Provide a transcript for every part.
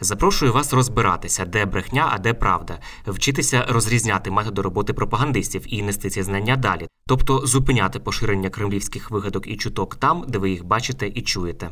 Запрошую вас розбиратися, де брехня, а де правда, вчитися розрізняти методи роботи пропагандистів і нести ці знання далі, тобто зупиняти поширення кремлівських вигадок і чуток там, де ви їх бачите і чуєте.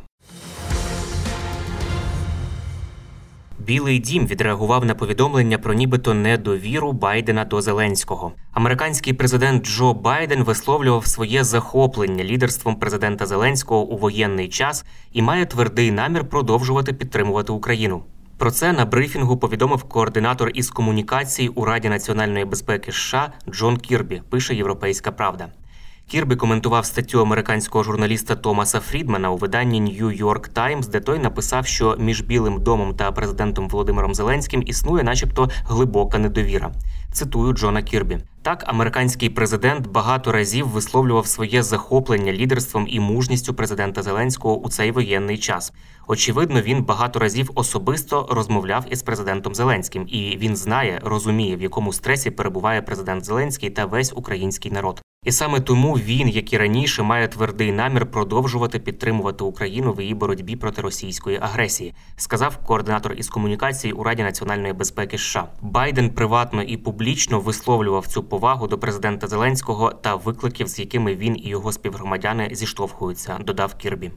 Білий дім відреагував на повідомлення про нібито недовіру Байдена до Зеленського. Американський президент Джо Байден висловлював своє захоплення лідерством президента Зеленського у воєнний час і має твердий намір продовжувати підтримувати Україну. Про це на брифінгу повідомив координатор із комунікацій у Раді національної безпеки США Джон Кірбі. Пише Європейська Правда. Кірбі коментував статтю американського журналіста Томаса Фрідмана у виданні New York Times, де той написав, що між Білим домом та президентом Володимиром Зеленським існує, начебто, глибока недовіра. Цитую Джона Кірбі. Так, американський президент багато разів висловлював своє захоплення лідерством і мужністю президента Зеленського у цей воєнний час. Очевидно, він багато разів особисто розмовляв із президентом Зеленським, і він знає, розуміє, в якому стресі перебуває президент Зеленський та весь український народ. І саме тому він, як і раніше, має твердий намір продовжувати підтримувати Україну в її боротьбі проти російської агресії, сказав координатор із комунікації у Раді національної безпеки США. Байден приватно і публічно висловлював цю повагу до президента Зеленського та викликів, з якими він і його співгромадяни зіштовхуються, додав Кірбі.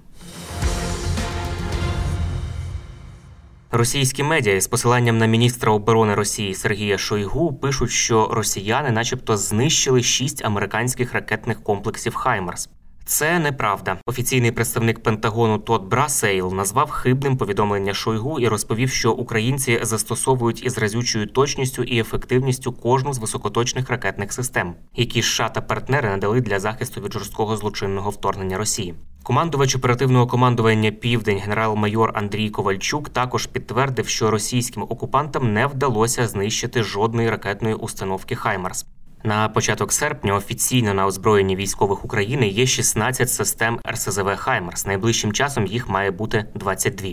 Російські медіа з посиланням на міністра оборони Росії Сергія Шойгу пишуть, що росіяни, начебто, знищили шість американських ракетних комплексів Хаймарс. Це неправда. Офіційний представник Пентагону Тод Брасейл назвав хибним повідомлення Шойгу і розповів, що українці застосовують із разючою точністю і ефективністю кожну з високоточних ракетних систем, які США та партнери надали для захисту від жорсткого злочинного вторгнення Росії. Командувач оперативного командування Південь генерал-майор Андрій Ковальчук також підтвердив, що російським окупантам не вдалося знищити жодної ракетної установки Хаймарс. На початок серпня офіційно на озброєнні військових України є 16 систем РСЗВ Хаймарс. Найближчим часом їх має бути 22.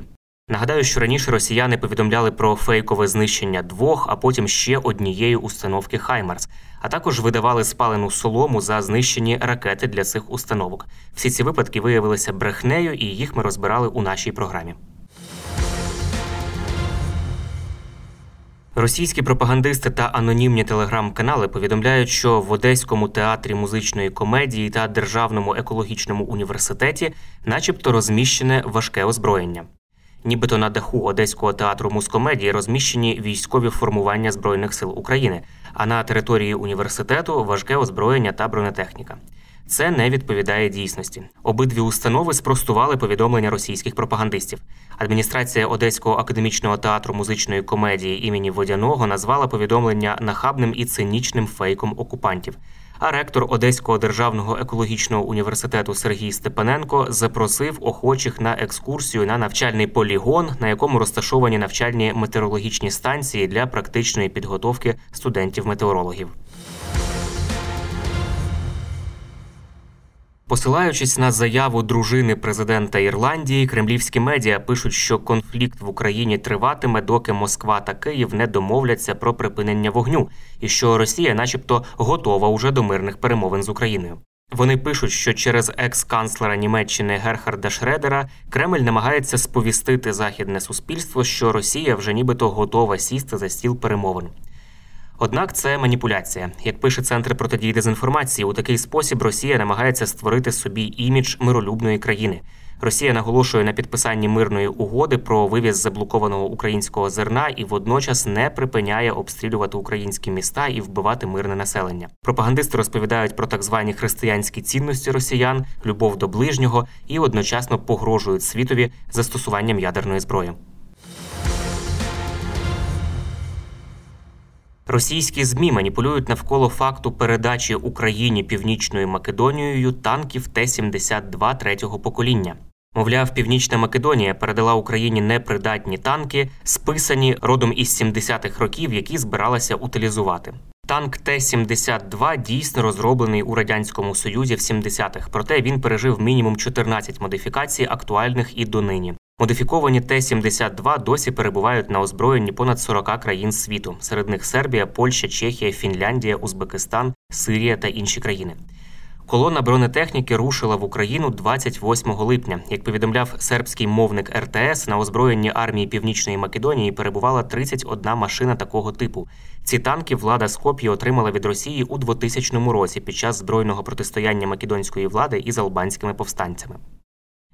Нагадаю, що раніше росіяни повідомляли про фейкове знищення двох, а потім ще однієї установки Хаймарс, а також видавали спалену солому за знищені ракети для цих установок. Всі ці випадки виявилися брехнею, і їх ми розбирали у нашій програмі. Російські пропагандисти та анонімні телеграм-канали повідомляють, що в Одеському театрі музичної комедії та Державному екологічному університеті, начебто, розміщене важке озброєння. Нібито на даху Одеського театру музкомедії розміщені військові формування Збройних сил України, а на території університету важке озброєння та бронетехніка. Це не відповідає дійсності. Обидві установи спростували повідомлення російських пропагандистів. Адміністрація Одеського академічного театру музичної комедії імені Водяного назвала повідомлення нахабним і цинічним фейком окупантів. А ректор Одеського державного екологічного університету Сергій Степаненко запросив охочих на екскурсію на навчальний полігон, на якому розташовані навчальні метеорологічні станції для практичної підготовки студентів-метеорологів. Посилаючись на заяву дружини президента Ірландії, кремлівські медіа пишуть, що конфлікт в Україні триватиме, доки Москва та Київ не домовляться про припинення вогню, і що Росія, начебто, готова уже до мирних перемовин з Україною. Вони пишуть, що через екс-канцлера Німеччини Герхарда Шредера Кремль намагається сповістити західне суспільство, що Росія вже нібито готова сісти за стіл перемовин. Однак це маніпуляція. Як пише центр протидії дезінформації, у такий спосіб Росія намагається створити собі імідж миролюбної країни. Росія наголошує на підписанні мирної угоди про вивіз заблокованого українського зерна і водночас не припиняє обстрілювати українські міста і вбивати мирне населення. Пропагандисти розповідають про так звані християнські цінності росіян, любов до ближнього і одночасно погрожують світові застосуванням ядерної зброї. Російські змі маніпулюють навколо факту передачі Україні Північною Македонією танків Т-72 третього покоління. Мовляв, Північна Македонія передала Україні непридатні танки, списані родом із 70-х років, які збиралася утилізувати. Танк Т-72 дійсно розроблений у радянському союзі в 70-х, проте він пережив мінімум 14 модифікацій, актуальних і донині. Модифіковані Т-72 досі перебувають на озброєнні понад 40 країн світу. Серед них Сербія, Польща, Чехія, Фінляндія, Узбекистан, Сирія та інші країни. Колона бронетехніки рушила в Україну 28 липня. Як повідомляв сербський мовник РТС, на озброєнні армії Північної Македонії перебувала 31 машина такого типу. Ці танки влада Скоп'ї отримала від Росії у 2000 році під час збройного протистояння македонської влади із албанськими повстанцями.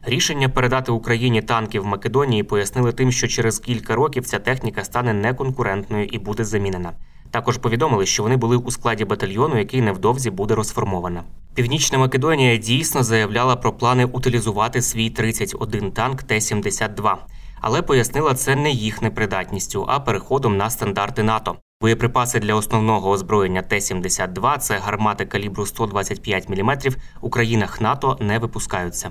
Рішення передати Україні танки в Македонії пояснили тим, що через кілька років ця техніка стане неконкурентною і буде замінена. Також повідомили, що вони були у складі батальйону, який невдовзі буде розформовано. Північна Македонія дійсно заявляла про плани утилізувати свій 31 танк Т-72, але пояснила це не їх непридатністю, а переходом на стандарти НАТО. Боєприпаси для основного озброєння Т-72 це гармати калібру 125 мм, у країнах НАТО не випускаються.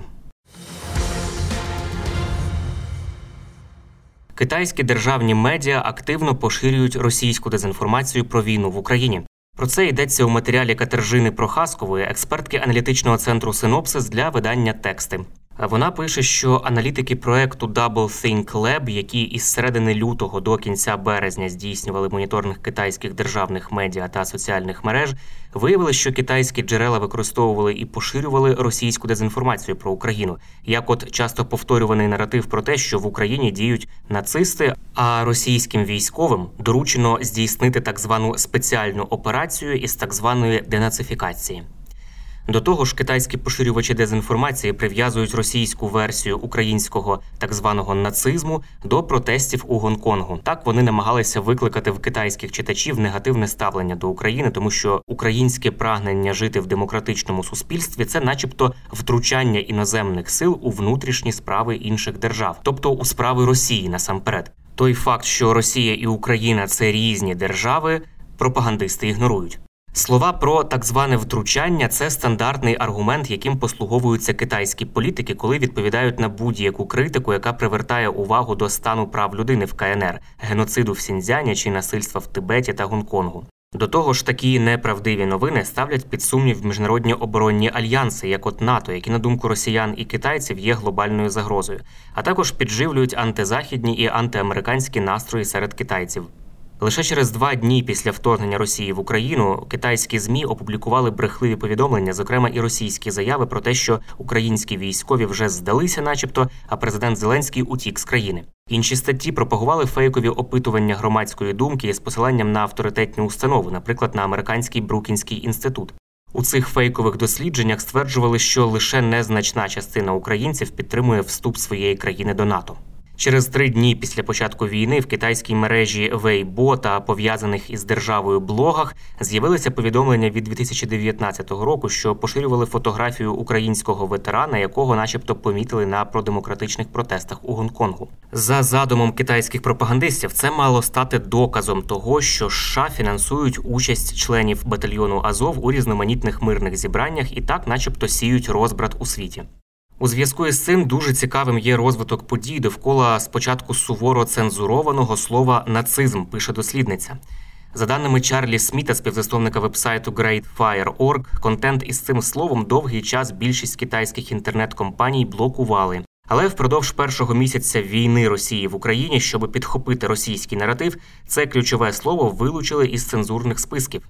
Китайські державні медіа активно поширюють російську дезінформацію про війну в Україні. Про це йдеться у матеріалі Катержини Прохаскової, експертки аналітичного центру Синопсис для видання тексти. Вона пише, що аналітики проекту Double Think Lab, які із середини лютого до кінця березня здійснювали моніторинг китайських державних медіа та соціальних мереж, виявили, що китайські джерела використовували і поширювали російську дезінформацію про Україну, як от часто повторюваний наратив про те, що в Україні діють нацисти, а російським військовим доручено здійснити так звану спеціальну операцію із так званої денацифікації. До того ж, китайські поширювачі дезінформації прив'язують російську версію українського так званого нацизму до протестів у Гонконгу. Так вони намагалися викликати в китайських читачів негативне ставлення до України, тому що українське прагнення жити в демократичному суспільстві це, начебто, втручання іноземних сил у внутрішні справи інших держав, тобто у справи Росії насамперед. Той факт, що Росія і Україна це різні держави, пропагандисти ігнорують. Слова про так зване втручання це стандартний аргумент, яким послуговуються китайські політики, коли відповідають на будь-яку критику, яка привертає увагу до стану прав людини в КНР, геноциду в Сіньцзяні чи насильства в Тибеті та Гонконгу. До того ж, такі неправдиві новини ставлять під сумнів міжнародні оборонні альянси, як от НАТО, які на думку росіян і китайців є глобальною загрозою, а також підживлюють антизахідні і антиамериканські настрої серед китайців. Лише через два дні після вторгнення Росії в Україну китайські змі опублікували брехливі повідомлення, зокрема і російські заяви про те, що українські військові вже здалися, начебто, а президент Зеленський утік з країни. Інші статті пропагували фейкові опитування громадської думки з посиланням на авторитетні установи, наприклад, на американський Брукінський інститут. У цих фейкових дослідженнях стверджували, що лише незначна частина українців підтримує вступ своєї країни до НАТО. Через три дні після початку війни в китайській мережі Weibo та пов'язаних із державою блогах з'явилися повідомлення від 2019 року, що поширювали фотографію українського ветерана, якого, начебто, помітили на продемократичних протестах у Гонконгу. За задумом китайських пропагандистів, це мало стати доказом того, що США фінансують участь членів батальйону Азов у різноманітних мирних зібраннях і так, начебто, сіють розбрат у світі. У зв'язку із цим дуже цікавим є розвиток подій довкола спочатку суворо цензурованого слова нацизм, пише дослідниця. За даними Чарлі Сміта, співзасновника вебсайту GreatFire.org, контент із цим словом довгий час більшість китайських інтернет-компаній блокували. Але впродовж першого місяця війни Росії в Україні, щоб підхопити російський наратив, це ключове слово вилучили із цензурних списків.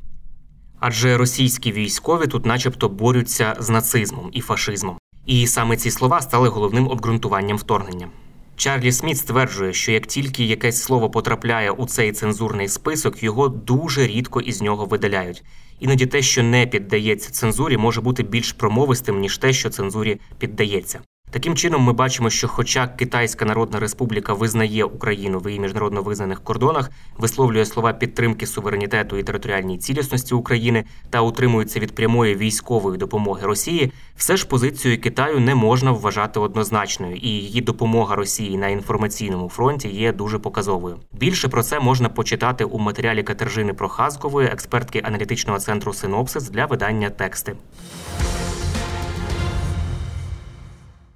Адже російські військові тут, начебто, борються з нацизмом і фашизмом. І саме ці слова стали головним обґрунтуванням вторгнення. Чарлі Сміт стверджує, що як тільки якесь слово потрапляє у цей цензурний список, його дуже рідко із нього видаляють. Іноді те, що не піддається цензурі, може бути більш промовистим ніж те, що цензурі піддається. Таким чином, ми бачимо, що, хоча Китайська Народна Республіка визнає Україну в її міжнародно визнаних кордонах, висловлює слова підтримки суверенітету і територіальній цілісності України та утримується від прямої військової допомоги Росії, все ж позицію Китаю не можна вважати однозначною, і її допомога Росії на інформаційному фронті є дуже показовою. Більше про це можна почитати у матеріалі Катержини Прохазкової, експертки аналітичного центру Синопсис для видання тексти.